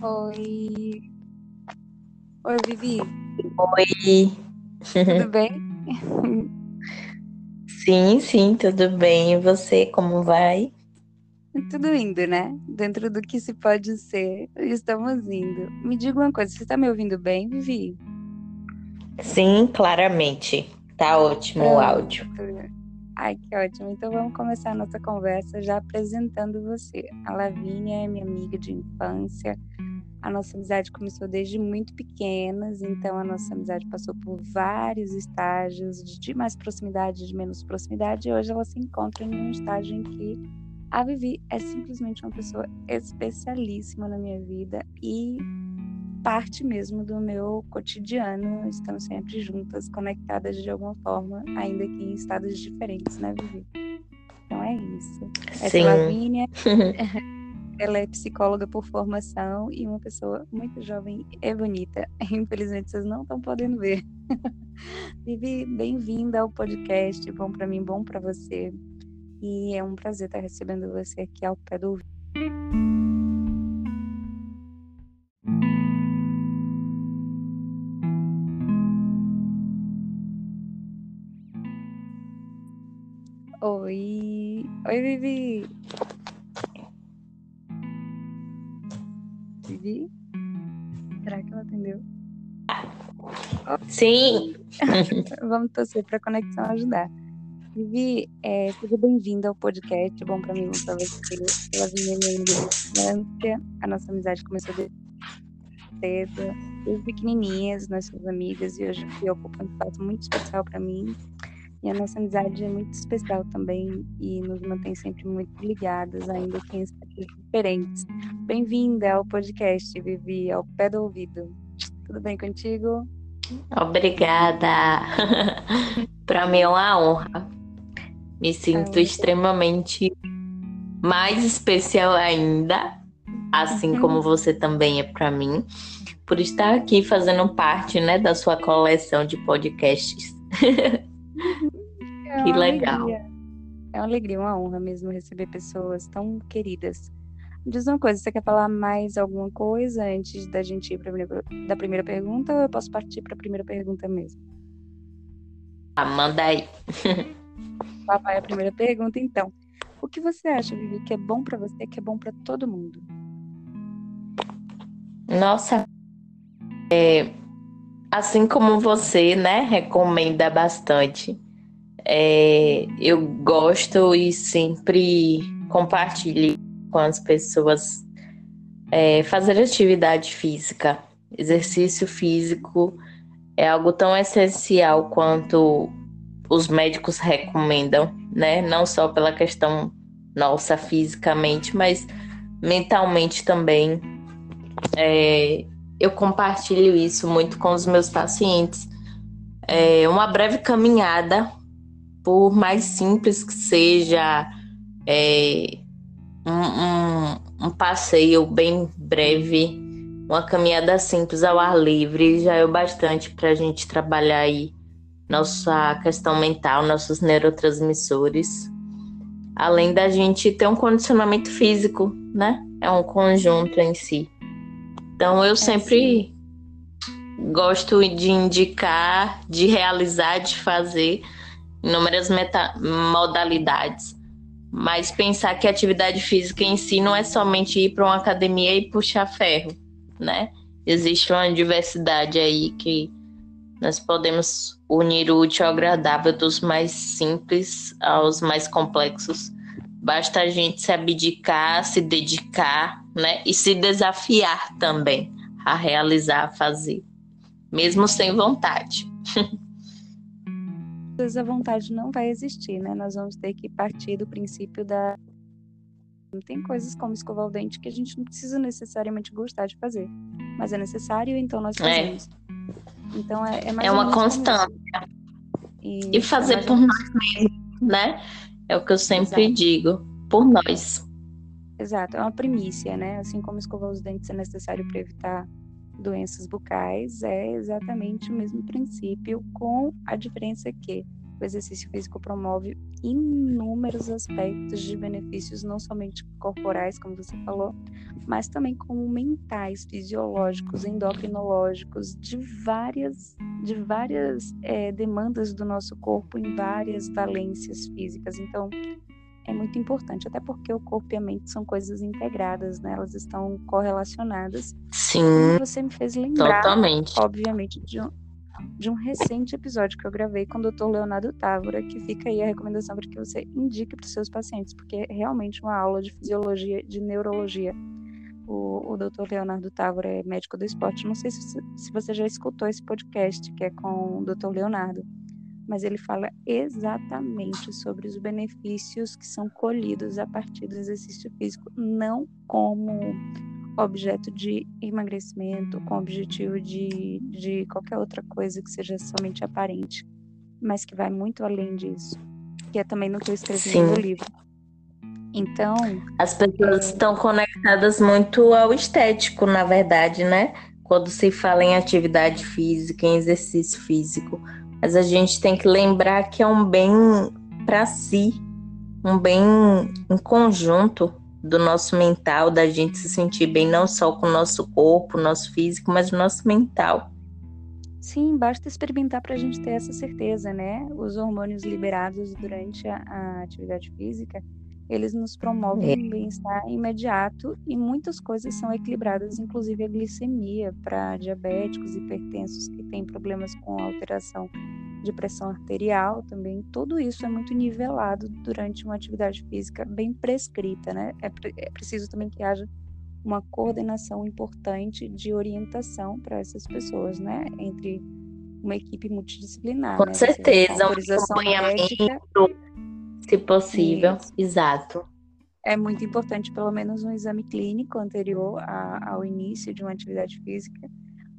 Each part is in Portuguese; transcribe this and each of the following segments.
Oi. Oi, Vivi. Oi. Tudo bem? Sim, sim, tudo bem. E você, como vai? Tudo indo, né? Dentro do que se pode ser, estamos indo. Me diga uma coisa, você está me ouvindo bem, Vivi? Sim, claramente. Tá ótimo o áudio. Ai, que ótimo. Então vamos começar a nossa conversa já apresentando você. A Lavínia é minha amiga de infância. A nossa amizade começou desde muito pequenas, então a nossa amizade passou por vários estágios de mais proximidade, de menos proximidade, e hoje ela se encontra em um estágio em que a Vivi é simplesmente uma pessoa especialíssima na minha vida e parte mesmo do meu cotidiano. Estamos sempre juntas, conectadas de alguma forma, ainda que em estados diferentes, né, Vivi? Então é isso. Essa Sim. é Lavínia. Ela é psicóloga por formação e uma pessoa muito jovem e bonita. Infelizmente, vocês não estão podendo ver. Vivi, bem-vinda ao podcast. Bom para mim, bom para você. E é um prazer estar recebendo você aqui ao pé do ouvido. Oi, oi Vivi. Será que ela atendeu? Sim. Vamos torcer para a conexão ajudar. Vivi, é, seja bem-vinda ao podcast. Bom para mim, bom para você. Ela vinha minha infância. A nossa amizade começou desde cedo, desde pequenininhas, nós somos amigas e hoje ocupa um espaço muito especial para mim. E a nossa amizade é muito especial também e nos mantém sempre muito ligadas, ainda que em espaços diferentes. Bem-vinda ao podcast, Vivi, ao pé do ouvido. Tudo bem contigo? Obrigada. Para mim é uma honra. Me sinto Ah, extremamente mais especial ainda, assim Uhum. como você também é para mim, por estar aqui fazendo parte, né, da sua coleção de podcasts. É Que uma legal. alegria. É uma alegria, uma honra mesmo receber pessoas tão queridas. Me Diz uma coisa, você quer falar mais alguma coisa antes da gente ir para da primeira pergunta ou eu posso partir para a primeira pergunta mesmo? Ah, manda aí. Vai a primeira pergunta, então. O que você acha, Vivi, que é bom para você, que é bom para todo mundo? Nossa, é, assim como você, né, recomenda bastante, é, eu gosto e sempre compartilho com as pessoas é, fazer atividade física. Exercício físico é algo tão essencial quanto os médicos recomendam, né? Não só pela questão nossa fisicamente, mas mentalmente também. É, eu compartilho isso muito com os meus pacientes. É uma breve caminhada, por mais simples que seja, é, um, um, um passeio bem breve, uma caminhada simples ao ar livre, já é o bastante para a gente trabalhar aí nossa questão mental, nossos neurotransmissores. Além da gente ter um condicionamento físico, né? É um conjunto em si. Então eu sempre gosto de indicar, de realizar, de fazer inúmeras meta- modalidades. Mas pensar que a atividade física em si não é somente ir para uma academia e puxar ferro, né? Existe uma diversidade aí que nós podemos unir o útil ao agradável dos mais simples aos mais complexos. Basta a gente se abdicar, se dedicar, né? E se desafiar também a realizar, a fazer, mesmo sem vontade. Às vezes a vontade não vai existir, né? Nós vamos ter que partir do princípio da. Tem coisas como escovar o dente que a gente não precisa necessariamente gostar de fazer, mas é necessário, então nós É. fazemos. Então é, é mais É uma constância. E é fazer mais por nós mesmos, né? É o que eu sempre Exato. digo, por nós. Exato, é uma primícia, né? Assim como escovar os dentes é necessário para evitar doenças bucais, é exatamente o mesmo princípio, com a diferença que o exercício físico promove inúmeros aspectos de benefícios, não somente corporais, como você falou, mas também como mentais, fisiológicos, endocrinológicos, de várias, de várias é, demandas do nosso corpo em várias valências físicas. Então, é muito importante, até porque o corpo e a mente são coisas integradas, né? Elas estão correlacionadas. Sim. E você me fez lembrar, totalmente. obviamente, de um, de um recente episódio que eu gravei com o Dr. Leonardo Távora, que fica aí a recomendação para que você indique para os seus pacientes, porque é realmente uma aula de fisiologia, de neurologia. O, o Dr. Leonardo Távora é médico do esporte. Não sei se, se você já escutou esse podcast, que é com o Dr. Leonardo, mas ele fala exatamente sobre os benefícios que são colhidos a partir do exercício físico, não como objeto de emagrecimento, com objetivo de, de qualquer outra coisa que seja somente aparente, mas que vai muito além disso, que é também no que eu escrevi Sim. no livro. Então. As pessoas é... estão conectadas muito ao estético, na verdade, né? Quando se fala em atividade física, em exercício físico. Mas a gente tem que lembrar que é um bem para si, um bem em conjunto do nosso mental, da gente se sentir bem não só com o nosso corpo, nosso físico, mas o nosso mental. Sim, basta experimentar para a gente ter essa certeza, né? Os hormônios liberados durante a, a atividade física, eles nos promovem um bem-estar imediato e muitas coisas são equilibradas, inclusive a glicemia para diabéticos, hipertensos que têm problemas com alteração de pressão arterial também, tudo isso é muito nivelado durante uma atividade física bem prescrita, né? É, é preciso também que haja uma coordenação importante de orientação para essas pessoas, né? Entre uma equipe multidisciplinar. Com né? certeza, um acompanhamento, médica, se possível, isso. exato. É muito importante, pelo menos, um exame clínico anterior a, ao início de uma atividade física,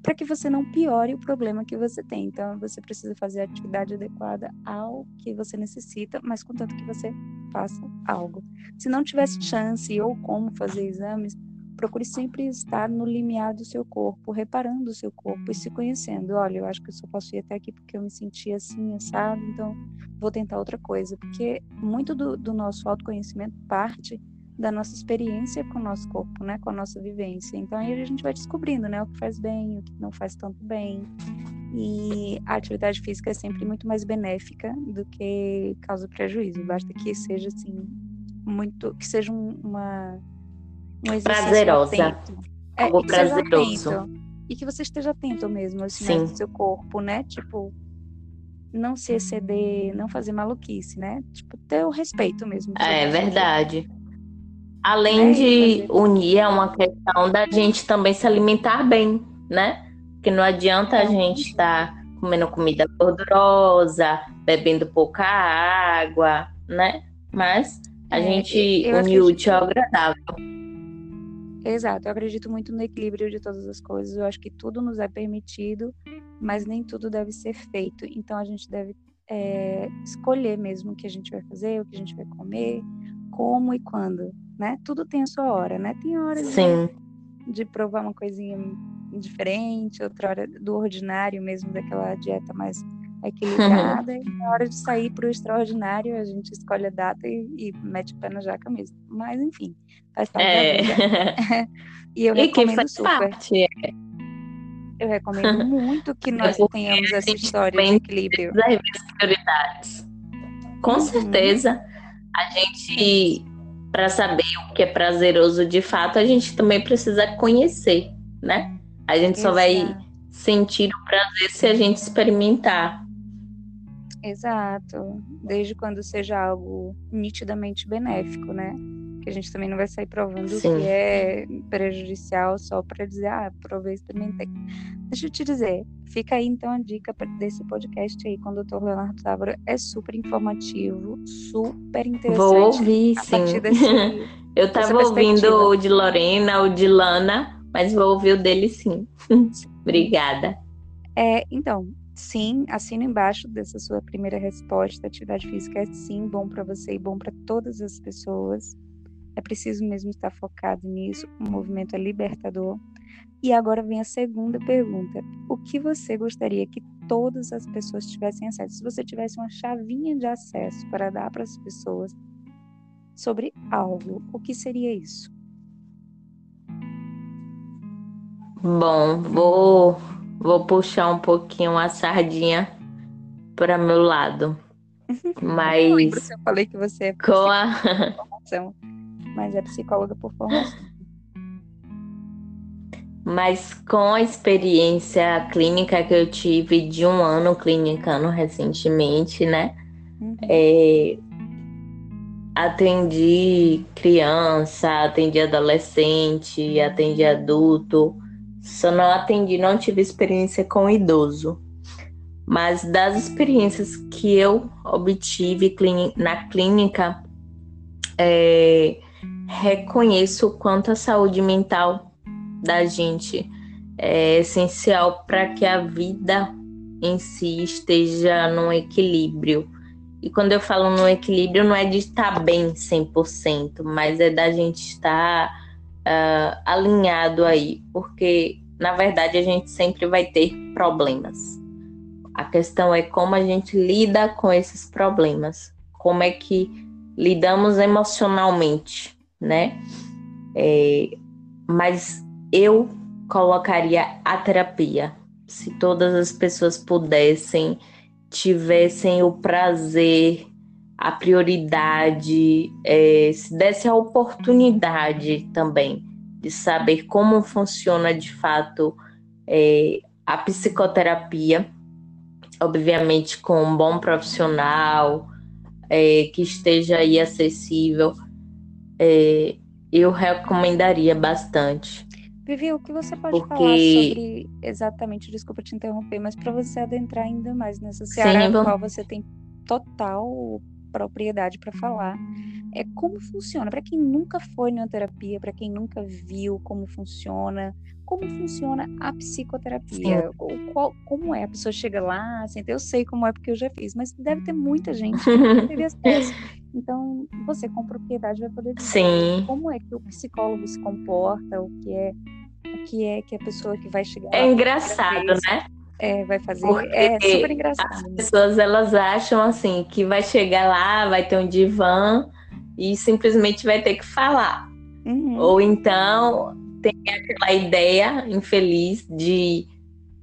para que você não piore o problema que você tem. Então, você precisa fazer a atividade adequada ao que você necessita, mas contanto que você faça algo. Se não tivesse chance ou como fazer exames, procure sempre estar no limiar do seu corpo, reparando o seu corpo e se conhecendo. Olha, eu acho que eu só posso ir até aqui porque eu me senti assim, sabe? Então, vou tentar outra coisa. Porque muito do, do nosso autoconhecimento parte da nossa experiência com o nosso corpo, né, com a nossa vivência. Então aí a gente vai descobrindo, né, o que faz bem, o que não faz tanto bem. E a atividade física é sempre muito mais benéfica do que causa prejuízo. Basta que seja assim muito, que seja uma um exercício prazerosa, atento. É, algo prazeroso. Atento, e que você esteja atento mesmo assim no seu corpo, né? Tipo, não se exceder, não fazer maluquice, né? Tipo, ter o respeito mesmo. É verdade. Além é, de unir, é uma questão da gente também se alimentar bem, né? Porque não adianta a gente estar tá comendo comida gordurosa, bebendo pouca água, né? Mas a é, gente unir o útil ao agradável. Exato, eu acredito muito no equilíbrio de todas as coisas. Eu acho que tudo nos é permitido, mas nem tudo deve ser feito. Então a gente deve é, escolher mesmo o que a gente vai fazer, o que a gente vai comer, como e quando né? Tudo tem a sua hora, né? Tem horas Sim. De, de provar uma coisinha diferente, outra hora do ordinário mesmo, daquela dieta mais equilibrada, e na hora de sair para o extraordinário, a gente escolhe a data e, e, mete o pé na jaca mesmo. Mas, enfim, faz parte é. da vida. e eu e recomendo super. Parte, é. Eu recomendo muito que nós tenhamos essa história de equilíbrio. prioridades. Com uhum. certeza. A gente para saber o que é prazeroso de fato, a gente também precisa conhecer, né? A gente só vai sentir o prazer se a gente experimentar. Exato. Desde quando seja algo nitidamente benéfico, né? Que a gente também não vai sair provando Sim. que é prejudicial só para dizer, ah, provei, experimentei. Deixa eu te dizer, fica aí então a dica desse podcast aí com o Dr. Leonardo Távora. É super informativo, super interessante. Vou ouvir, sim. Desse, eu tava ouvindo o de Lorena, o de Lana, mas vou ouvir o dele sim. Obrigada. É, então, sim, assina embaixo dessa sua primeira resposta. Atividade física é sim bom para você e bom para todas as pessoas. É preciso mesmo estar focado nisso. O movimento é libertador. E agora vem a segunda pergunta: o que você gostaria que todas as pessoas tivessem acesso. Se você tivesse uma chavinha de acesso para dar para as pessoas sobre algo, o que seria isso? Bom, vou, vou puxar um pouquinho a sardinha para meu lado. Mas. Eu falei que você é com a... formação, mas é psicóloga por formação. Mas com a experiência clínica que eu tive de um ano clinicando recentemente, né? Uhum. É, atendi criança, atendi adolescente, atendi adulto. Só não atendi, não tive experiência com idoso. Mas das experiências que eu obtive na clínica, é, reconheço o quanto a saúde mental da gente é essencial para que a vida em si esteja num equilíbrio. E quando eu falo no equilíbrio, não é de estar bem 100%, mas é da gente estar uh, alinhado aí, porque na verdade a gente sempre vai ter problemas. A questão é como a gente lida com esses problemas, como é que lidamos emocionalmente, né? É, mas eu colocaria a terapia. Se todas as pessoas pudessem tivessem o prazer, a prioridade, é, se desse a oportunidade também de saber como funciona de fato é, a psicoterapia, obviamente com um bom profissional é, que esteja aí acessível, é, eu recomendaria bastante. Vivi, o que você pode Porque... falar sobre exatamente, desculpa te interromper, mas para você adentrar ainda mais nessa seara Sim, qual você tem total propriedade para falar, é como funciona. Para quem nunca foi na terapia, para quem nunca viu como funciona, como funciona a psicoterapia, ou qual, como é a pessoa chega lá, assim, eu sei como é porque eu já fiz, mas deve ter muita gente que não teve acesso. Então, você com propriedade vai poder dizer Sim. como é que o psicólogo se comporta, o que é o que é que a pessoa que vai chegar. É engraçado, né? É, vai fazer. Porque é super engraçado. As pessoas elas acham assim que vai chegar lá, vai ter um divã e simplesmente vai ter que falar. Uhum. Ou então tem aquela ideia infeliz de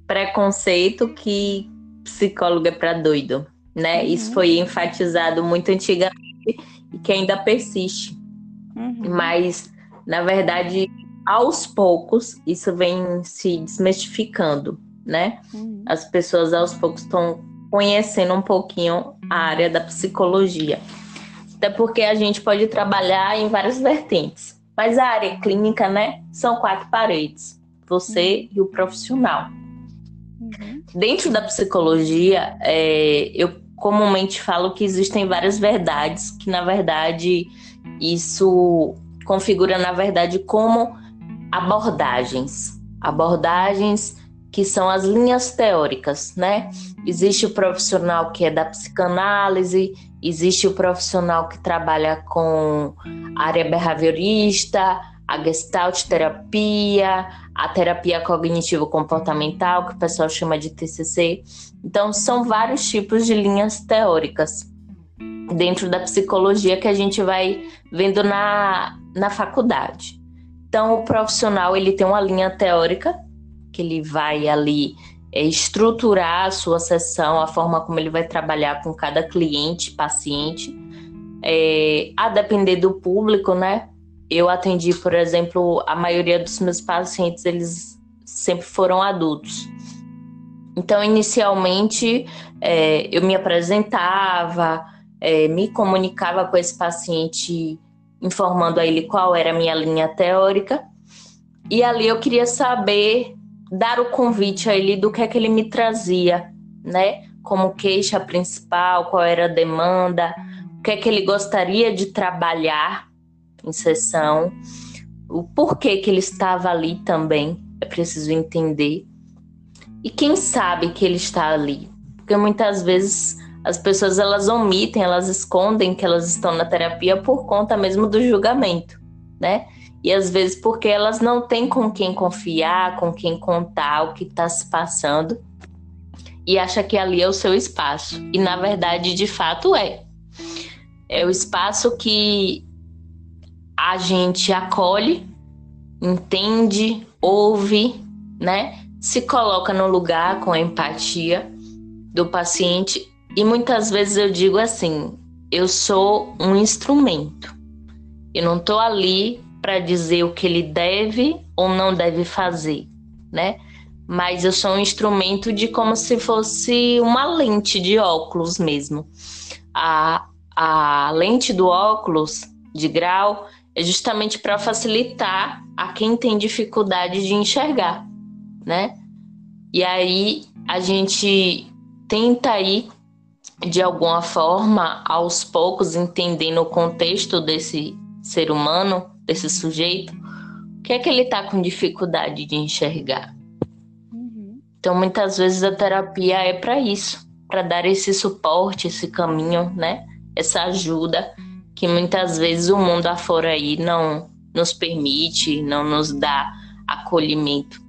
preconceito que psicólogo é para doido, né? Uhum. Isso foi enfatizado muito antigamente e que ainda persiste. Uhum. Mas na verdade aos poucos isso vem se desmistificando, né? Uhum. As pessoas aos poucos estão conhecendo um pouquinho a área da psicologia. Até porque a gente pode trabalhar em várias vertentes. Mas a área clínica, né, são quatro paredes: você uhum. e o profissional. Uhum. Dentro da psicologia, é, eu comumente falo que existem várias verdades, que na verdade isso configura, na verdade, como abordagens. Abordagens que são as linhas teóricas, né? Existe o profissional que é da psicanálise, existe o profissional que trabalha com área behaviorista, a gestalt terapia, a terapia cognitivo-comportamental, que o pessoal chama de TCC. Então, são vários tipos de linhas teóricas dentro da psicologia que a gente vai vendo na, na faculdade. Então, o profissional ele tem uma linha teórica que ele vai ali é, estruturar a sua sessão, a forma como ele vai trabalhar com cada cliente, paciente. É, a depender do público, né? Eu atendi, por exemplo, a maioria dos meus pacientes, eles sempre foram adultos. Então, inicialmente, é, eu me apresentava, é, me comunicava com esse paciente informando a ele qual era a minha linha teórica. E ali eu queria saber, dar o convite a ele do que é que ele me trazia, né? Como queixa principal, qual era a demanda, o que é que ele gostaria de trabalhar em sessão, o porquê que ele estava ali também, é preciso entender. E quem sabe que ele está ali? Porque muitas vezes as pessoas elas omitem, elas escondem que elas estão na terapia por conta mesmo do julgamento, né? E às vezes porque elas não têm com quem confiar, com quem contar o que está se passando. e acha que ali é o seu espaço. E na verdade, de fato, é. É o espaço que a gente acolhe, entende, ouve, né? Se coloca no lugar com a empatia do paciente. E muitas vezes eu digo assim: eu sou um instrumento. Eu não estou ali para dizer o que ele deve ou não deve fazer, né? Mas eu sou um instrumento de como se fosse uma lente de óculos mesmo. A, a lente do óculos de grau é justamente para facilitar a quem tem dificuldade de enxergar, né? E aí a gente tenta aí de alguma forma, aos poucos, entendendo o contexto desse ser humano, desse sujeito, o que é que ele está com dificuldade de enxergar. Uhum. Então, muitas vezes a terapia é para isso, para dar esse suporte, esse caminho, né? Essa ajuda que muitas vezes o mundo afora aí não nos permite, não nos dá acolhimento.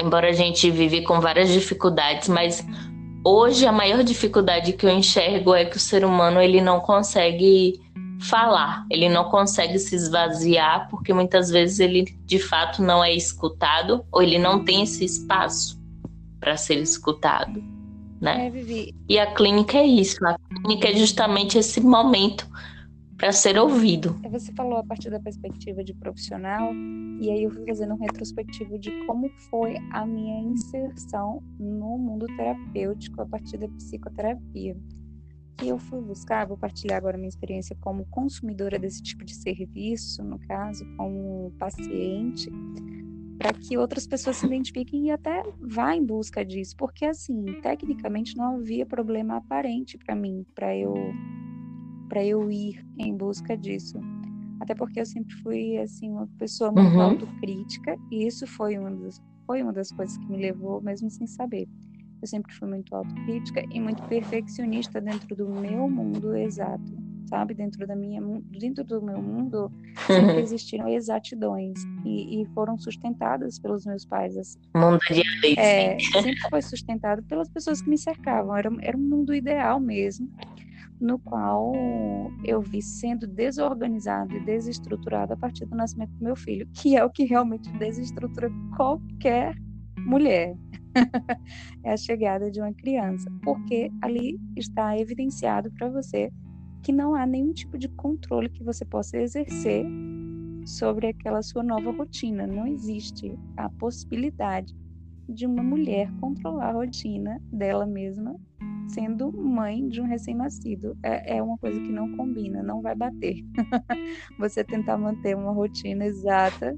Embora a gente vive com várias dificuldades, mas hoje a maior dificuldade que eu enxergo é que o ser humano ele não consegue falar, ele não consegue se esvaziar porque muitas vezes ele de fato não é escutado ou ele não tem esse espaço para ser escutado, né? É, e a clínica é isso, a clínica é justamente esse momento para ser ouvido. É, você falou a partir da perspectiva de profissional, e aí eu fui fazendo um retrospectivo de como foi a minha inserção no mundo terapêutico a partir da psicoterapia. E eu fui buscar, vou partilhar agora minha experiência como consumidora desse tipo de serviço, no caso, como paciente, para que outras pessoas se identifiquem e até vá em busca disso, porque assim, tecnicamente não havia problema aparente para mim, para eu para eu ir em busca disso. Até porque eu sempre fui assim uma pessoa muito uhum. autocrítica e isso foi uma das foi uma das coisas que me levou mesmo sem saber. Eu sempre fui muito autocrítica e muito perfeccionista dentro do meu mundo exato, sabe? Dentro da minha dentro do meu mundo sempre existiram exatidões e, e foram sustentadas pelos meus pais. Assim. Mundo de. É, sempre foi sustentado pelas pessoas que me cercavam. Era, era um mundo ideal mesmo no qual eu vi sendo desorganizado e desestruturado a partir do nascimento do meu filho, que é o que realmente desestrutura qualquer mulher. É a chegada de uma criança, porque ali está evidenciado para você que não há nenhum tipo de controle que você possa exercer sobre aquela sua nova rotina. Não existe a possibilidade de uma mulher controlar a rotina dela mesma sendo mãe de um recém-nascido. É, é uma coisa que não combina, não vai bater. Você tentar manter uma rotina exata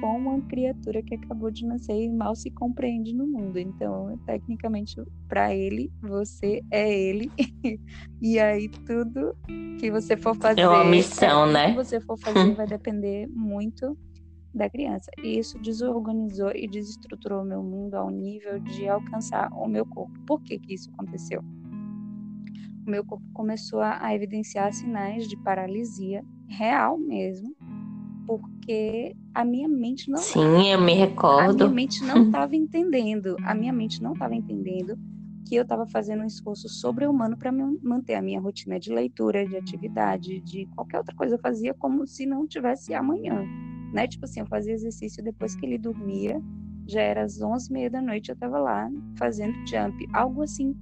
com uma criatura que acabou de nascer e mal se compreende no mundo. Então, tecnicamente, para ele, você é ele. e aí, tudo que você for fazer. É uma missão, né? O que você for fazer vai depender muito da criança. E isso desorganizou e desestruturou o meu mundo ao nível de alcançar o meu corpo. Por que, que isso aconteceu? O meu corpo começou a evidenciar sinais de paralisia real mesmo, porque a minha mente não. Sim, eu me recordo. A minha mente não estava entendendo. A minha mente não estava entendendo que eu estava fazendo um esforço sobre-humano para manter a minha rotina de leitura, de atividade, de qualquer outra coisa. Eu fazia como se não tivesse amanhã né? Tipo assim, eu fazia exercício depois que ele dormia, já era às 11 e meia da noite, eu estava lá fazendo jump, algo assim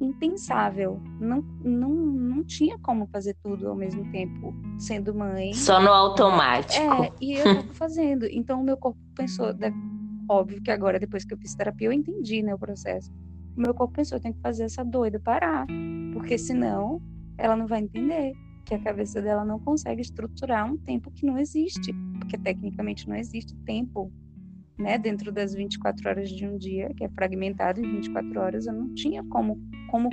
impensável. Não, não, não tinha como fazer tudo ao mesmo tempo, sendo mãe. Só no automático. É, e eu estava fazendo. Então o meu corpo pensou, óbvio que agora, depois que eu fiz terapia, eu entendi né, o processo. O meu corpo pensou, eu tenho que fazer essa doida parar, porque senão ela não vai entender que a cabeça dela não consegue estruturar um tempo que não existe, porque tecnicamente não existe tempo, né, dentro das 24 horas de um dia, que é fragmentado em 24 horas, eu não tinha como como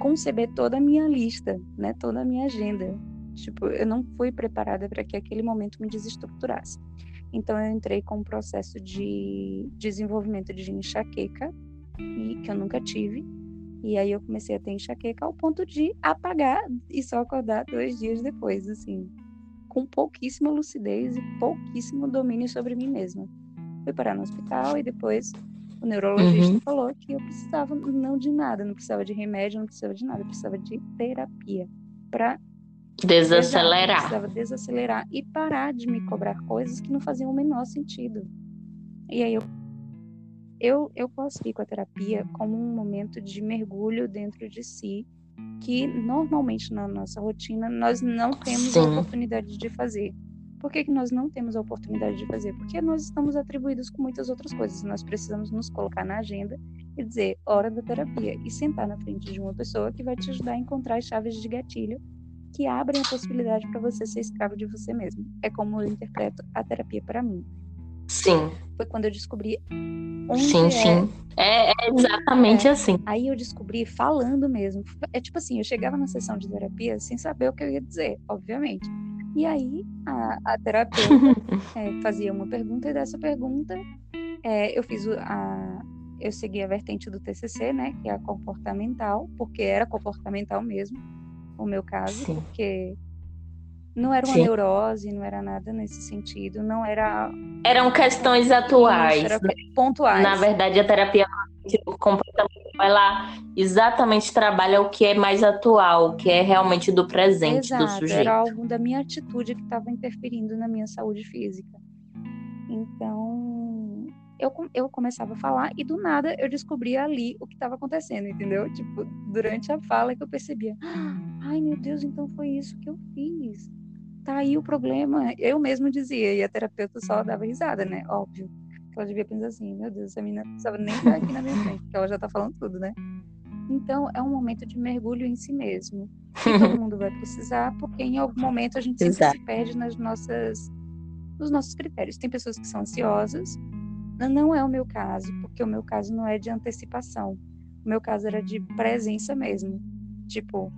conceber toda a minha lista, né, toda a minha agenda. Tipo, eu não fui preparada para que aquele momento me desestruturasse. Então eu entrei com um processo de desenvolvimento de enxaqueca e que eu nunca tive e aí eu comecei a ter enxaqueca ao ponto de apagar e só acordar dois dias depois, assim, com pouquíssima lucidez e pouquíssimo domínio sobre mim mesma. Fui parar no hospital e depois O neurologista uhum. falou que eu precisava não de nada, não precisava de remédio, não precisava de nada, precisava de terapia para desacelerar. Precisava desacelerar e parar de me cobrar coisas que não faziam o menor sentido. E aí eu eu, eu classifico a terapia como um momento de mergulho dentro de si, que normalmente na nossa rotina nós não temos Sim. a oportunidade de fazer. Por que, que nós não temos a oportunidade de fazer? Porque nós estamos atribuídos com muitas outras coisas. Nós precisamos nos colocar na agenda e dizer hora da terapia e sentar na frente de uma pessoa que vai te ajudar a encontrar as chaves de gatilho que abrem a possibilidade para você ser escravo de você mesmo. É como eu interpreto a terapia para mim. Sim. Foi quando eu descobri onde sim, é. Sim, é, é exatamente é. assim. Aí eu descobri falando mesmo. É tipo assim, eu chegava na sessão de terapia sem saber o que eu ia dizer, obviamente. E aí a, a terapeuta é, fazia uma pergunta e dessa pergunta é, eu fiz a eu segui a vertente do TCC, né, que é a comportamental, porque era comportamental mesmo, o meu caso, Sim. porque não era uma Sim. neurose, não era nada nesse sentido, não era. Eram questões atuais. Era pontuais. Na verdade, a terapia comportamental, ela exatamente trabalha o que é mais atual, o que é realmente do presente Exato, do sujeito. Era algo da minha atitude que estava interferindo na minha saúde física. Então, eu, eu começava a falar e do nada eu descobria ali o que estava acontecendo, entendeu? Tipo, durante a fala que eu percebia. Ai, meu Deus, então foi isso que eu fiz tá aí o problema. Eu mesmo dizia, e a terapeuta só dava risada, né? Óbvio. Ela devia pensar assim, meu Deus, essa menina não precisava nem estar aqui na minha frente, porque ela já tá falando tudo, né? Então, é um momento de mergulho em si mesmo. Que todo mundo vai precisar, porque em algum momento a gente se perde nas nossas, nos nossos critérios. Tem pessoas que são ansiosas, não é o meu caso, porque o meu caso não é de antecipação. O meu caso era de presença mesmo. Tipo,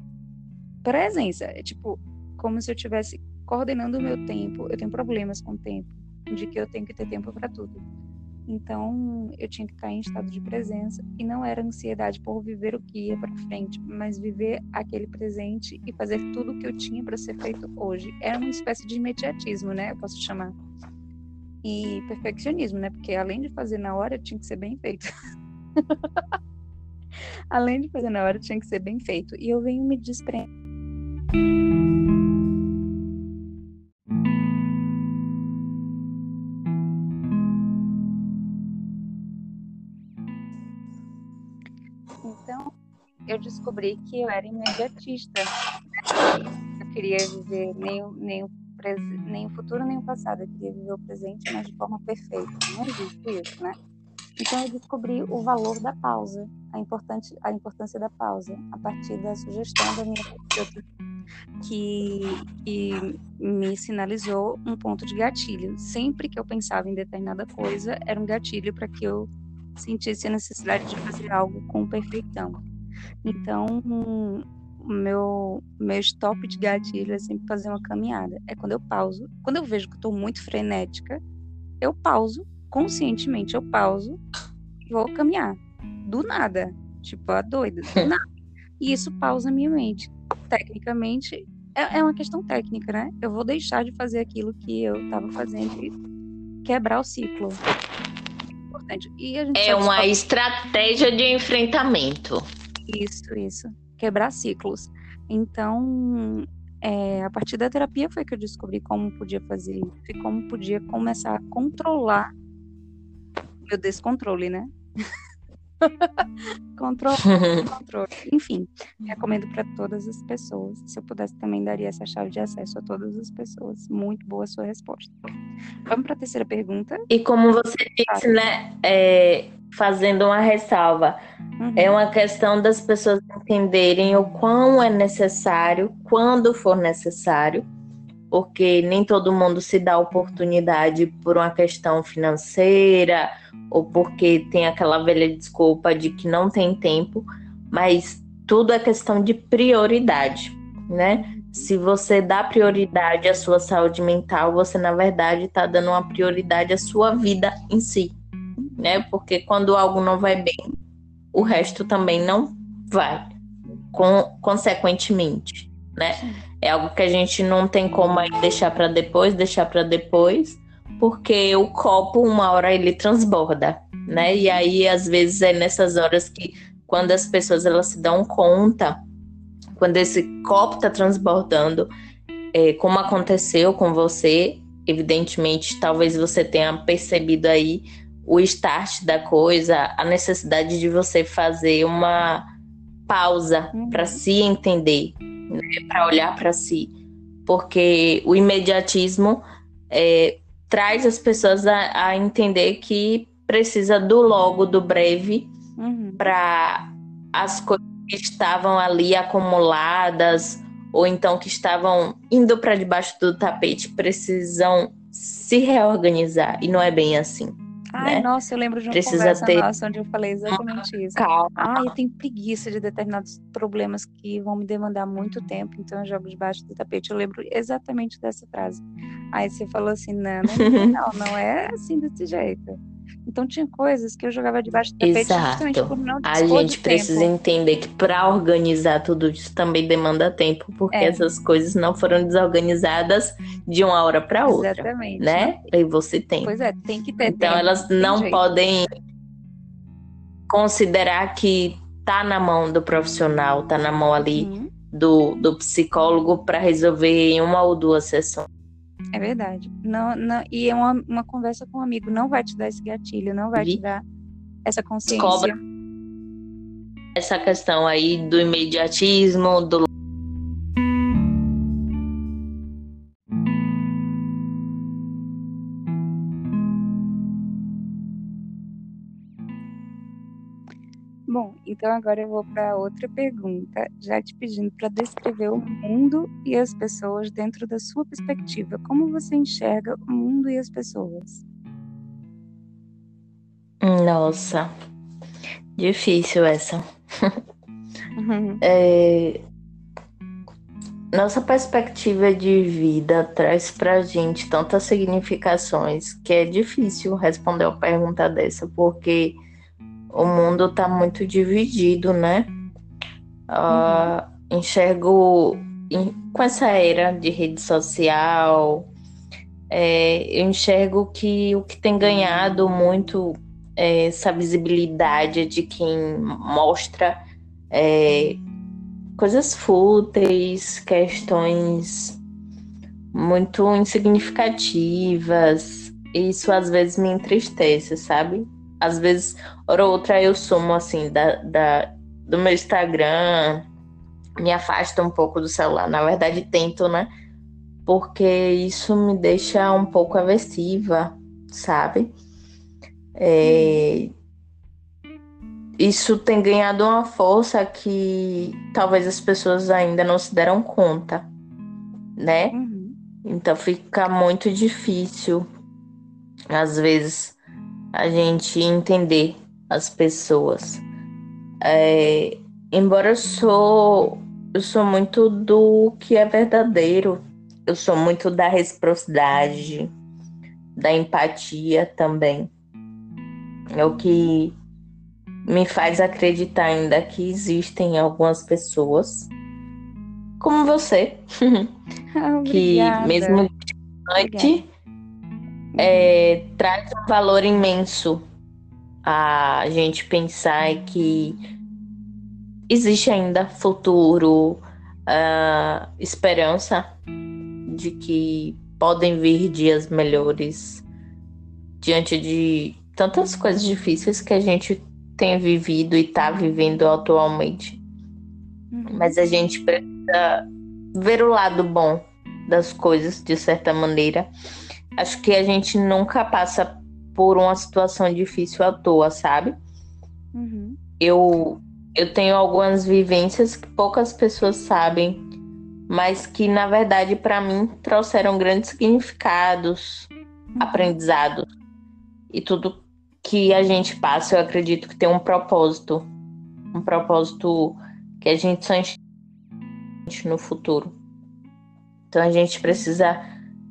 presença. É tipo, como se eu tivesse coordenando o meu tempo. Eu tenho problemas com o tempo, de que eu tenho que ter tempo para tudo. Então, eu tinha que estar em estado de presença e não era ansiedade por viver o que ia para frente, mas viver aquele presente e fazer tudo o que eu tinha para ser feito hoje. Era uma espécie de imediatismo, né? Eu posso chamar. E perfeccionismo, né? Porque além de fazer na hora, tinha que ser bem feito. além de fazer na hora, tinha que ser bem feito. E eu venho me desprendendo eu descobri que eu era imediatista. Eu queria viver nem, nem, o nem o futuro nem o passado. Eu queria viver o presente, mas de forma perfeita. Não existe isso, né? Então eu descobri o valor da pausa, a, importante, a importância da pausa, a partir da sugestão da minha terapeuta, que, que me sinalizou um ponto de gatilho. Sempre que eu pensava em determinada coisa, era um gatilho para que eu sentisse a necessidade de fazer algo com perfeição. Então, o meu, meu stop de gatilho é sempre fazer uma caminhada. É quando eu pauso. Quando eu vejo que eu estou muito frenética, eu pauso, conscientemente eu pauso e vou caminhar. Do nada. Tipo, a doida, do nada. E isso pausa a minha mente. Tecnicamente, é, é uma questão técnica, né? Eu vou deixar de fazer aquilo que eu estava fazendo e quebrar o ciclo. é, é uma estratégia de enfrentamento. Isso, isso. Quebrar ciclos. Então, é, a partir da terapia foi que eu descobri como podia fazer isso e como podia começar a controlar meu descontrole, né? controle, controle. Enfim, recomendo para todas as pessoas. Se eu pudesse, também daria essa chave de acesso a todas as pessoas. Muito boa a sua resposta. Vamos para a terceira pergunta. E como você disse, né? É, fazendo uma ressalva. Uhum. É uma questão das pessoas entenderem o quão é necessário, quando for necessário, porque nem todo mundo se dá oportunidade por uma questão financeira ou porque tem aquela velha desculpa de que não tem tempo, mas tudo é questão de prioridade, né? Se você dá prioridade à sua saúde mental, você na verdade está dando uma prioridade à sua vida em si né? Porque quando algo não vai bem, o resto também não vai, com, consequentemente, né? É algo que a gente não tem como aí deixar para depois, deixar para depois, porque o copo uma hora ele transborda, né? E aí às vezes é nessas horas que quando as pessoas elas se dão conta, quando esse copo está transbordando, é, como aconteceu com você, evidentemente, talvez você tenha percebido aí o start da coisa, a necessidade de você fazer uma pausa uhum. para se entender, né, para olhar para si, porque o imediatismo é, traz as pessoas a, a, entender que precisa do logo, do breve, uhum. para as coisas que estavam ali acumuladas ou então que estavam indo para debaixo do tapete precisam se reorganizar e não é bem assim. Ai, né? nossa, eu lembro de uma Precisa conversa ter... nossa onde eu falei exatamente isso. Calma. Ai, eu tenho preguiça de determinados problemas que vão me demandar muito tempo, então eu jogo debaixo do tapete. Eu lembro exatamente dessa frase. Aí você falou assim, não, não, não, não é assim desse jeito. Então tinha coisas que eu jogava debaixo do tapete Exato. justamente por não A gente precisa tempo. entender que para organizar tudo isso também demanda tempo, porque é. essas coisas não foram desorganizadas de uma hora para outra. Exatamente. Né? E você tem. Pois é, tem que ter. Então tempo, elas não jeito. podem considerar que tá na mão do profissional, tá na mão ali uhum. do, do psicólogo para resolver em uma ou duas sessões. É verdade. Não, não, e é uma, uma conversa com um amigo não vai te dar esse gatilho, não vai te dar essa consciência. Cobra essa questão aí do imediatismo, do então agora eu vou para outra pergunta, já te pedindo para descrever o mundo e as pessoas dentro da sua perspectiva. Como você enxerga o mundo e as pessoas? Nossa, difícil essa. Uhum. É... Nossa perspectiva de vida traz pra gente tantas significações que é difícil responder uma pergunta dessa, porque o mundo está muito dividido, né? Uh, uhum. Enxergo em, com essa era de rede social, é, eu enxergo que o que tem ganhado muito é essa visibilidade de quem mostra é, coisas fúteis, questões muito insignificativas. Isso às vezes me entristece, sabe? Às vezes, hora ou outra, eu sumo assim da, da, do meu Instagram, me afasto um pouco do celular. Na verdade, tento, né? Porque isso me deixa um pouco aversiva, sabe? É... Isso tem ganhado uma força que talvez as pessoas ainda não se deram conta, né? Uhum. Então fica muito difícil, às vezes, a gente entender as pessoas. É, embora eu sou, eu sou muito do que é verdadeiro, eu sou muito da reciprocidade, da empatia também. É o que me faz acreditar ainda que existem algumas pessoas como você que mesmo distante é, traz um valor imenso a gente pensar que existe ainda futuro, uh, esperança de que podem vir dias melhores diante de tantas coisas difíceis que a gente tem vivido e está vivendo atualmente. Uhum. Mas a gente precisa ver o lado bom das coisas, de certa maneira, acho que a gente nunca passa por uma situação difícil à toa, sabe? Uhum. Eu, eu tenho algumas vivências que poucas pessoas sabem, mas que na verdade para mim trouxeram grandes significados, uhum. aprendizados. E tudo que a gente passa, eu acredito que tem um propósito. Um propósito que a gente só enxerga no futuro. Então a gente precisa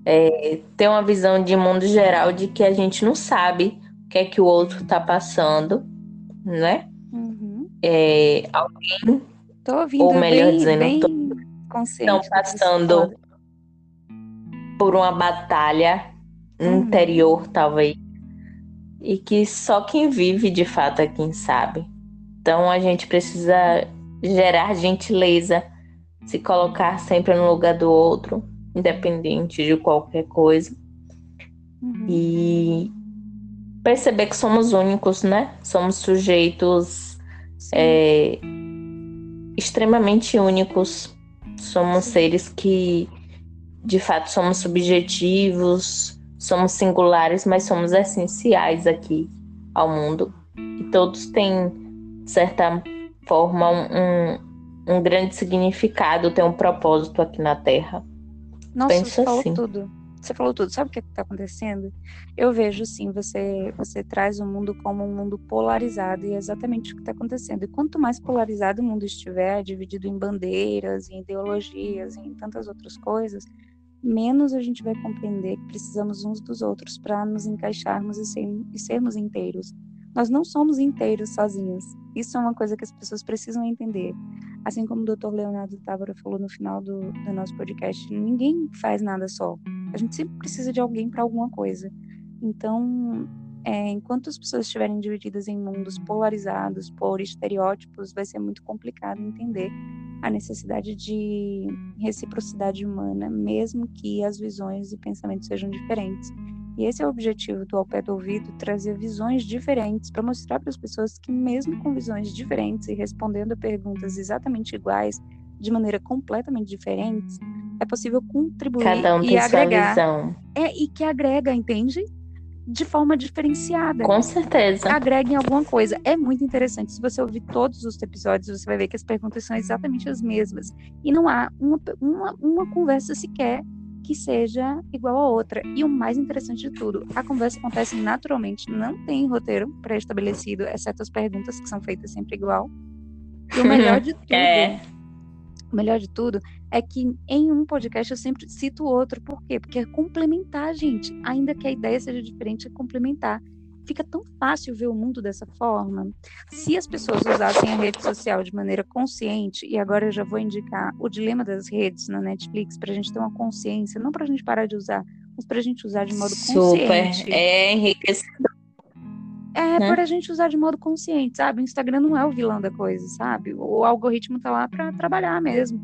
é, ter uma visão de mundo geral de que a gente não sabe o que é que o outro está passando, né? Uhum. É, alguém, ou melhor bem, dizendo, bem estão passando por uma batalha uhum. interior, talvez, e que só quem vive de fato é quem sabe. Então a gente precisa gerar gentileza, se colocar sempre no lugar do outro, independente de qualquer coisa. Uhum. E perceber que somos únicos, né? Somos sujeitos é, extremamente únicos. Somos seres que, de fato, somos subjetivos, somos singulares, mas somos essenciais aqui ao mundo. E todos têm, de certa forma, um, um grande significado, têm um propósito aqui na Terra. Nossa, Penso você falou assim. tudo. Você falou tudo. Sabe o que está acontecendo? Eu vejo, sim, você, você traz o mundo como um mundo polarizado e é exatamente o que está acontecendo. E quanto mais polarizado o mundo estiver, dividido em bandeiras, em ideologias, em tantas outras coisas, menos a gente vai compreender que precisamos uns dos outros para nos encaixarmos e, ser, e sermos inteiros. Nós não somos inteiros sozinhos. Isso é uma coisa que as pessoas precisam entender. Assim como o Dr. Leonardo Távora falou no final do, do nosso podcast, ninguém faz nada só. A gente sempre precisa de alguém para alguma coisa. Então, é, enquanto as pessoas estiverem divididas em mundos polarizados por estereótipos, vai ser muito complicado entender a necessidade de reciprocidade humana, mesmo que as visões e pensamentos sejam diferentes. E esse é o objetivo do Ao Pé do Ouvido, trazer visões diferentes para mostrar para as pessoas que mesmo com visões diferentes e respondendo a perguntas exatamente iguais, de maneira completamente diferente, é possível contribuir Cada um e agregar. Sua visão. É, e que agrega, entende? De forma diferenciada. Com certeza. Agrega em alguma coisa. É muito interessante. Se você ouvir todos os episódios, você vai ver que as perguntas são exatamente as mesmas. E não há uma, uma, uma conversa sequer que seja igual a outra. E o mais interessante de tudo, a conversa acontece naturalmente, não tem roteiro pré-estabelecido, exceto as perguntas que são feitas sempre igual. E o melhor de tudo, é. o melhor de tudo é que em um podcast eu sempre cito o outro. Por quê? Porque é complementar, gente. Ainda que a ideia seja diferente, é complementar fica tão fácil ver o mundo dessa forma. Se as pessoas usassem a rede social de maneira consciente, e agora eu já vou indicar o dilema das redes na Netflix, para a gente ter uma consciência, não para a gente parar de usar, mas para a gente usar de modo consciente. Super, é enriquecedor. É, né? para a gente usar de modo consciente, sabe? O Instagram não é o vilão da coisa, sabe? O algoritmo tá lá para trabalhar mesmo,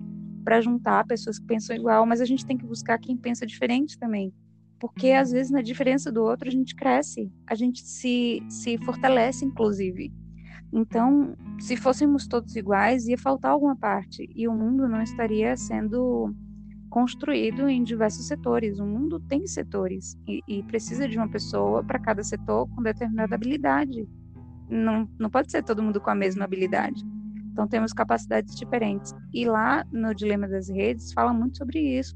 para juntar pessoas que pensam igual, mas a gente tem que buscar quem pensa diferente também porque às vezes na diferença do outro a gente cresce, a gente se, se fortalece, inclusive. Então, se fôssemos todos iguais, ia faltar alguma parte e o mundo não estaria sendo construído em diversos setores. O mundo tem setores e, e precisa de uma pessoa para cada setor com determinada habilidade. Não, não pode ser todo mundo com a mesma habilidade. Então, temos capacidades diferentes. E lá no Dilema das Redes fala muito sobre isso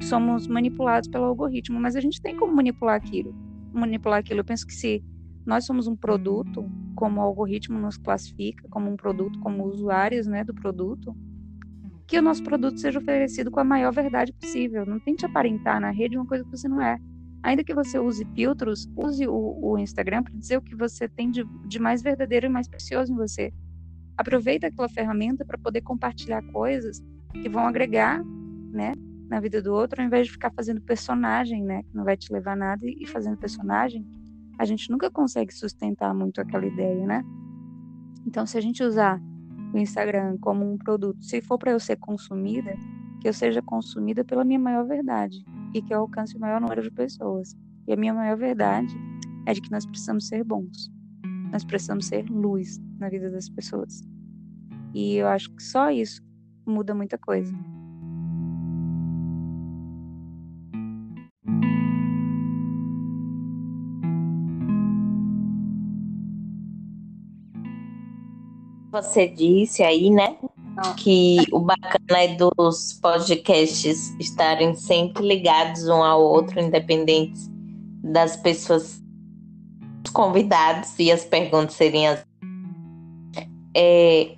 somos manipulados pelo algoritmo, mas a gente tem como manipular aquilo. Manipular aquilo. Eu penso que se nós somos um produto, como o algoritmo nos classifica, como um produto, como usuários né, do produto, que o nosso produto seja oferecido com a maior verdade possível. Não tente aparentar na rede uma coisa que você não é. Ainda que você use filtros, use o, o Instagram para dizer o que você tem de, de mais verdadeiro e mais precioso em você. Aproveita aquela ferramenta para poder compartilhar coisas que vão agregar, né, na vida do outro, ao invés de ficar fazendo personagem, né, que não vai te levar a nada, e fazendo personagem, a gente nunca consegue sustentar muito aquela ideia, né? Então, se a gente usar o Instagram como um produto, se for para eu ser consumida, que eu seja consumida pela minha maior verdade e que eu alcance o maior número de pessoas. E a minha maior verdade é de que nós precisamos ser bons. Nós precisamos ser luz na vida das pessoas. E eu acho que só isso muda muita coisa. Você disse aí, né? Que o bacana é dos podcasts estarem sempre ligados um ao outro, independentes das pessoas convidados e as perguntas serem as. É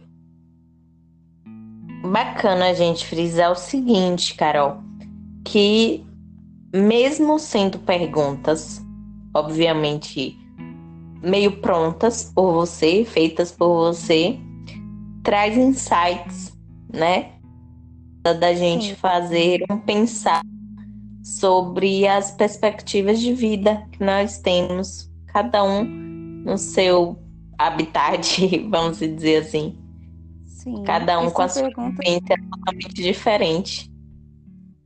bacana a gente frisar o seguinte, Carol, que mesmo sendo perguntas, obviamente meio prontas por você, feitas por você, traz insights, né? Da gente Sim. fazer um pensar sobre as perspectivas de vida que nós temos cada um no seu habitat, vamos dizer assim. Sim. Cada um com a sua experiência totalmente diferente.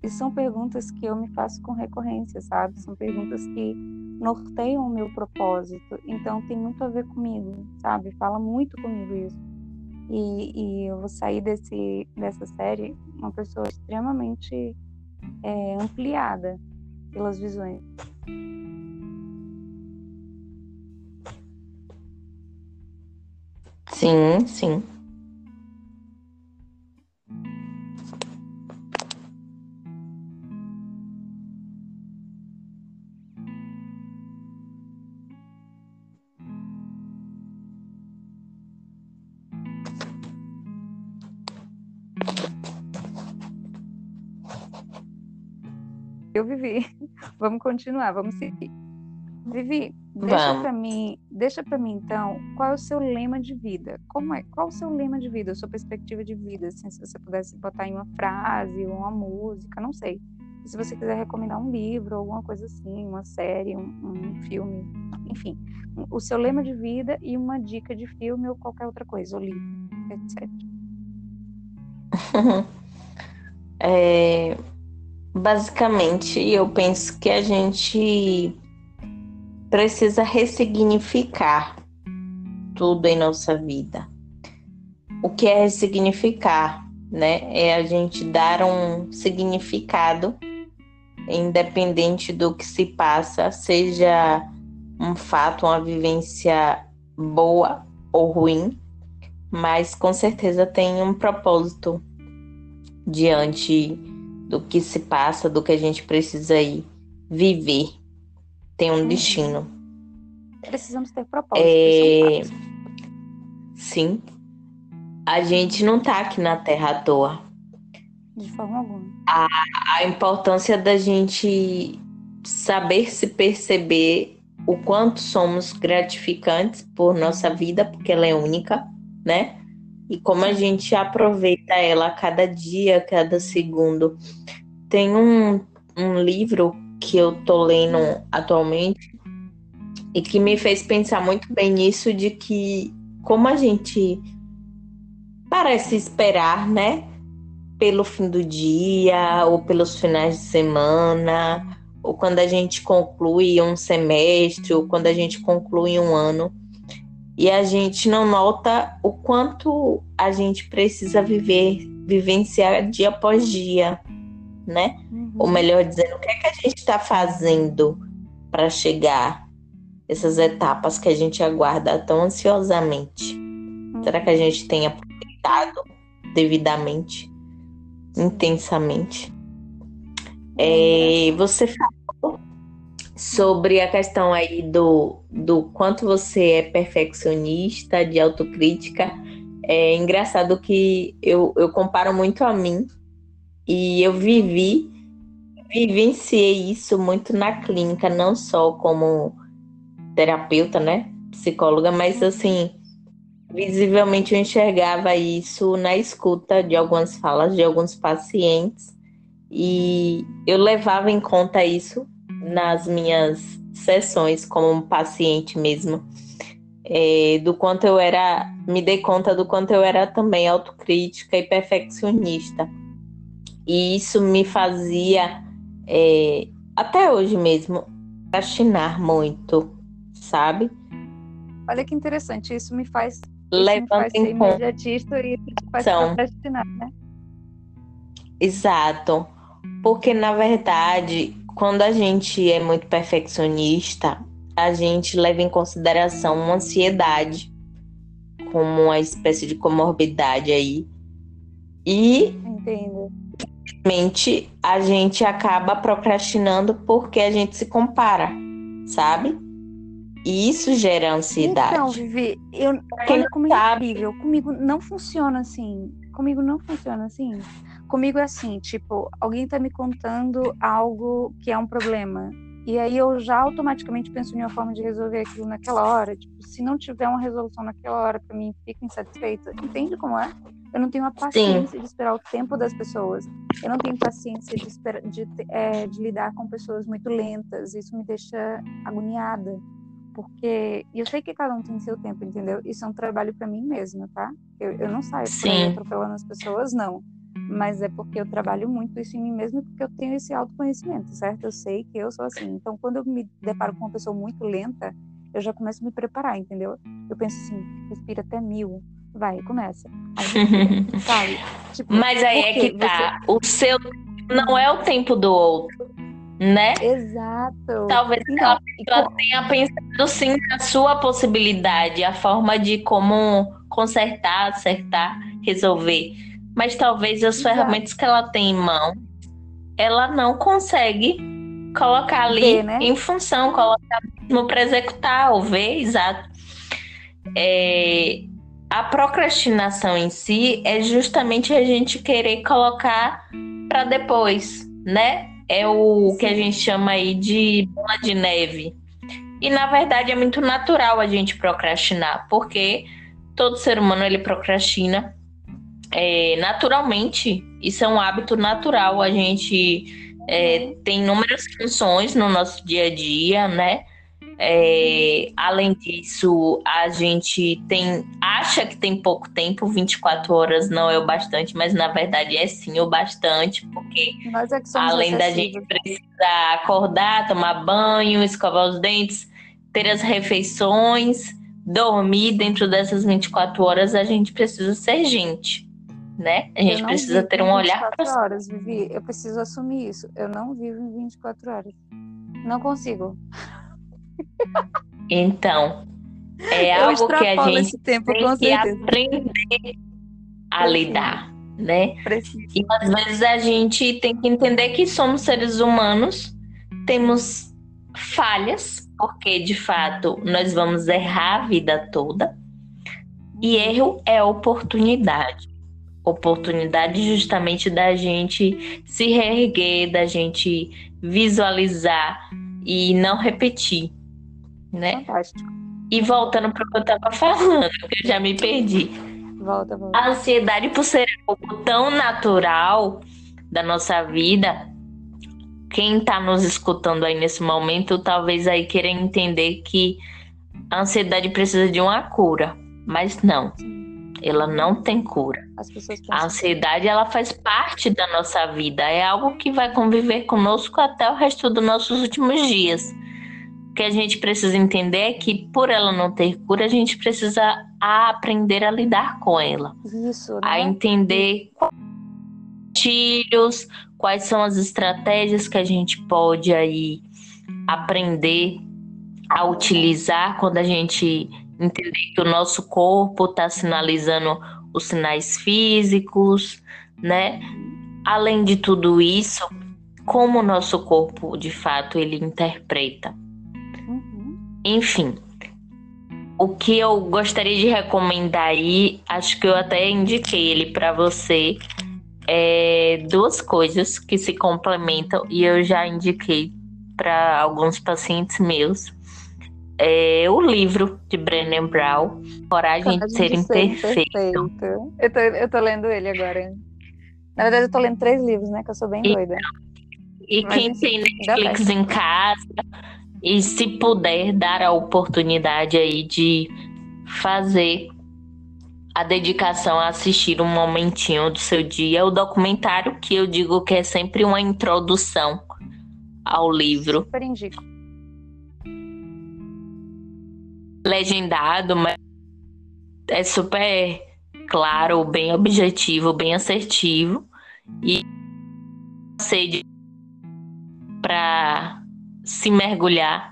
E são perguntas que eu me faço com recorrência, sabe? São perguntas que norteiam o meu propósito. Então tem muito a ver comigo, sabe? Fala muito comigo isso. E, e eu vou sair desse, dessa série uma pessoa extremamente é, ampliada pelas visões. Sim, sim. Eu vivi. Vamos continuar, vamos seguir. Vivi, deixa para mim, deixa para mim então, qual é o seu lema de vida? Como é? Qual é o seu lema de vida, a sua perspectiva de vida, assim, se você pudesse botar em uma frase ou uma música, não sei. Se você quiser recomendar um livro, alguma coisa assim, uma série, um, um filme, enfim, o seu lema de vida e uma dica de filme ou qualquer outra coisa, ou livro, etc. é, basicamente, eu penso que a gente precisa ressignificar tudo em nossa vida. O que é ressignificar, né? É a gente dar um significado independente do que se passa, seja um fato, uma vivência boa ou ruim, mas com certeza tem um propósito diante do que se passa, do que a gente precisa ir viver tem um uhum. destino. Precisamos ter propósito. É... Sim. A gente não tá aqui na Terra à toa. De forma alguma. A, a importância da gente saber se perceber o quanto somos gratificantes por nossa vida, porque ela é única, né? E como a gente aproveita ela a cada dia, a cada segundo. Tem um, um livro que eu tô lendo atualmente e que me fez pensar muito bem nisso de que como a gente parece esperar, né, pelo fim do dia ou pelos finais de semana, ou quando a gente conclui um semestre, ou quando a gente conclui um ano, e a gente não nota o quanto a gente precisa viver, vivenciar dia após dia, né? Uhum. Ou melhor dizendo, o que é que a gente está fazendo para chegar essas etapas que a gente aguarda tão ansiosamente? Uhum. Será que a gente tem aproveitado devidamente, intensamente? É, você falou sobre a questão aí do, do quanto você é perfeccionista, de autocrítica. É engraçado que eu, eu comparo muito a mim e eu vivi, vivenciei isso muito na clínica, não só como terapeuta, né? Psicóloga, mas assim, visivelmente eu enxergava isso na escuta de algumas falas de alguns pacientes e eu levava em conta isso nas minhas sessões como paciente mesmo. É, do quanto eu era, me dei conta do quanto eu era também autocrítica e perfeccionista. E isso me fazia, é, até hoje mesmo, fascinar muito, sabe? Olha que interessante, isso me faz, Levando me faz ser imediatista e isso me faz procrastinar, né? Exato. Porque, na verdade, quando a gente é muito perfeccionista, a gente leva em consideração uma ansiedade como uma espécie de comorbidade aí. E Entendo mente a gente acaba procrastinando porque a gente se compara, sabe? E isso gera ansiedade. Então, Vivi, eu olha como sabe... é. Comigo não funciona assim. Comigo não funciona assim. Comigo é assim, tipo, alguém tá me contando algo que é um problema. E aí eu já automaticamente penso em uma forma de resolver aquilo naquela hora. Tipo, se não tiver uma resolução naquela hora para mim, fico insatisfeita. Entende como é? Eu não tenho a paciência Sim. de esperar o tempo das pessoas. Eu não tenho paciência de, esperar, de, é, de lidar com pessoas muito lentas. Isso me deixa agoniada. porque eu sei que cada um tem seu tempo, entendeu? Isso é um trabalho para mim mesma, tá? Eu, eu não saio atropelando as pessoas, não. Mas é porque eu trabalho muito isso em mim mesma porque eu tenho esse autoconhecimento, certo? Eu sei que eu sou assim. Então, quando eu me deparo com uma pessoa muito lenta, eu já começo a me preparar, entendeu? Eu penso assim, respira até mil, vai, começa. Sabe? Tipo, Mas aí é que tá. Você... O seu não é o tempo do outro, né? Exato. Talvez não, ela, ela tenha pensado sim na sua possibilidade, a forma de como consertar, acertar, resolver. Mas talvez as Exato. ferramentas que ela tem em mão, ela não consegue colocar ali ver, né? em função, colocar no para executar ou ver, exato. É, a procrastinação em si é justamente a gente querer colocar para depois, né? É o que a gente chama aí de bola de neve. E na verdade é muito natural a gente procrastinar, porque todo ser humano ele procrastina é, naturalmente. Isso é um hábito natural. A gente é, tem inúmeras funções no nosso dia a dia, né? É, além disso, a gente tem acha que tem pouco tempo, 24 horas não é o bastante, mas na verdade é sim o bastante, porque é além da gente precisar acordar, tomar banho, escovar os dentes, ter as refeições, dormir dentro dessas 24 horas, a gente precisa ser gente. Né? A gente precisa ter um olhar para horas, Vivi. Eu preciso assumir isso. Eu não vivo em 24 horas. Não consigo. Então, é eu algo que a gente tempo, tem que aprender a lidar, né? E às vezes a gente tem que entender que somos seres humanos, temos falhas, porque de fato nós vamos errar a vida toda. E erro é oportunidade. Oportunidade justamente da gente se reerguer, da gente visualizar e não repetir né? Fantástico. E voltando para o que eu estava falando, que eu já me perdi. Volta, volta. A ansiedade por ser algo tão natural da nossa vida, quem está nos escutando aí nesse momento, talvez aí queira entender que a ansiedade precisa de uma cura, mas não. Ela não tem cura. A ansiedade ela faz parte da nossa vida, é algo que vai conviver conosco até o resto dos nossos últimos dias. O que a gente precisa entender é que, por ela não ter cura, a gente precisa aprender a lidar com ela. Isso, né? A entender gatilhos, quais são as estratégias que a gente pode aí aprender a utilizar quando a gente entender que o nosso corpo está sinalizando os sinais físicos, né? Além de tudo isso, como o nosso corpo de fato ele interpreta. Enfim, o que eu gostaria de recomendar aí, acho que eu até indiquei ele para você, é duas coisas que se complementam e eu já indiquei para alguns pacientes meus. É o livro de Brené Brown, Coragem, de Ser, Imperfeito. Eu tô, eu tô lendo ele agora. Na verdade, eu tô lendo três livros, né? Que eu sou bem doida. E Mas, quem tem Netflix em casa, e se puder dar a oportunidade aí de fazer a dedicação a assistir um momentinho do seu dia, o documentário que eu digo que é sempre uma introdução ao livro. Super indico. Legendado, mas é super claro, bem objetivo, bem assertivo e sede para se mergulhar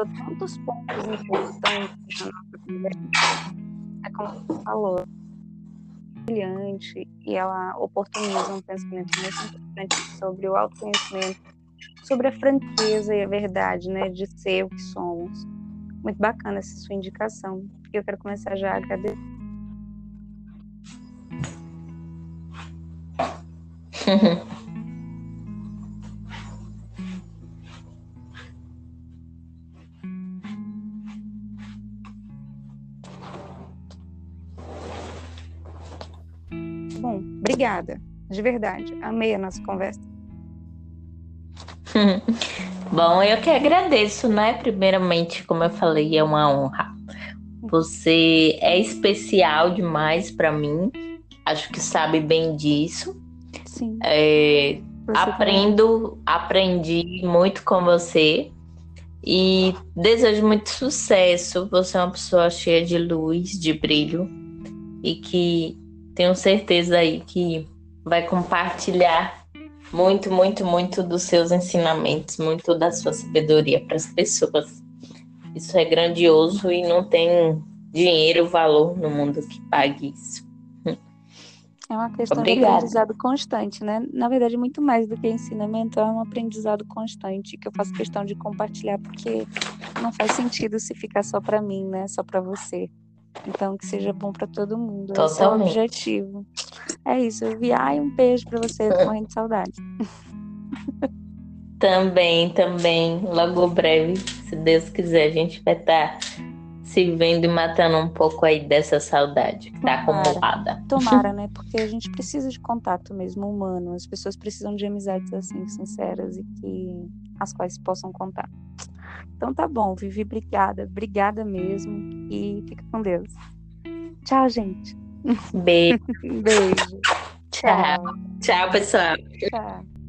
abordou tantos pontos importantes na nossa conversa. É como você falou, brilhante e ela oportuniza um pensamento muito importante sobre o autoconhecimento, sobre a franqueza e a verdade, né, de ser o que somos. Muito bacana essa sua indicação. Eu quero começar já a agradecer. obrigada. De verdade. Amei a nossa conversa. Bom, eu que agradeço, né? Primeiramente, como eu falei, é uma honra. Você é especial demais para mim. Acho que sabe bem disso. Sim. É, aprendo, também. aprendi muito com você e desejo muito sucesso. Você é uma pessoa cheia de luz, de brilho e que tenho certeza aí que vai compartilhar muito, muito, muito dos seus ensinamentos, muito da sua sabedoria para as pessoas. Isso é grandioso e não tem dinheiro, valor no mundo que pague isso. É uma questão Obrigada. de aprendizado constante, né? Na verdade, muito mais do que ensinamento, é um aprendizado constante que eu faço questão de compartilhar, porque não faz sentido se ficar só para mim, né? Só para você. Então, que seja bom para todo mundo. Totalmente. Esse é o objetivo. É isso. Eu vi, ai, um beijo para você, morrendo de saudade. Também, também. Logo breve, se Deus quiser, a gente vai estar tá se vendo e matando um pouco aí dessa saudade que tá acumulada. Tomara, né? Porque a gente precisa de contato mesmo humano. As pessoas precisam de amizades assim, sinceras e que as quais possam contar. Então tá bom, Vivi, obrigada. Obrigada mesmo. E fica com Deus. Tchau, gente. Beijo. Beijo. Tchau. Tchau, pessoal. Tchau.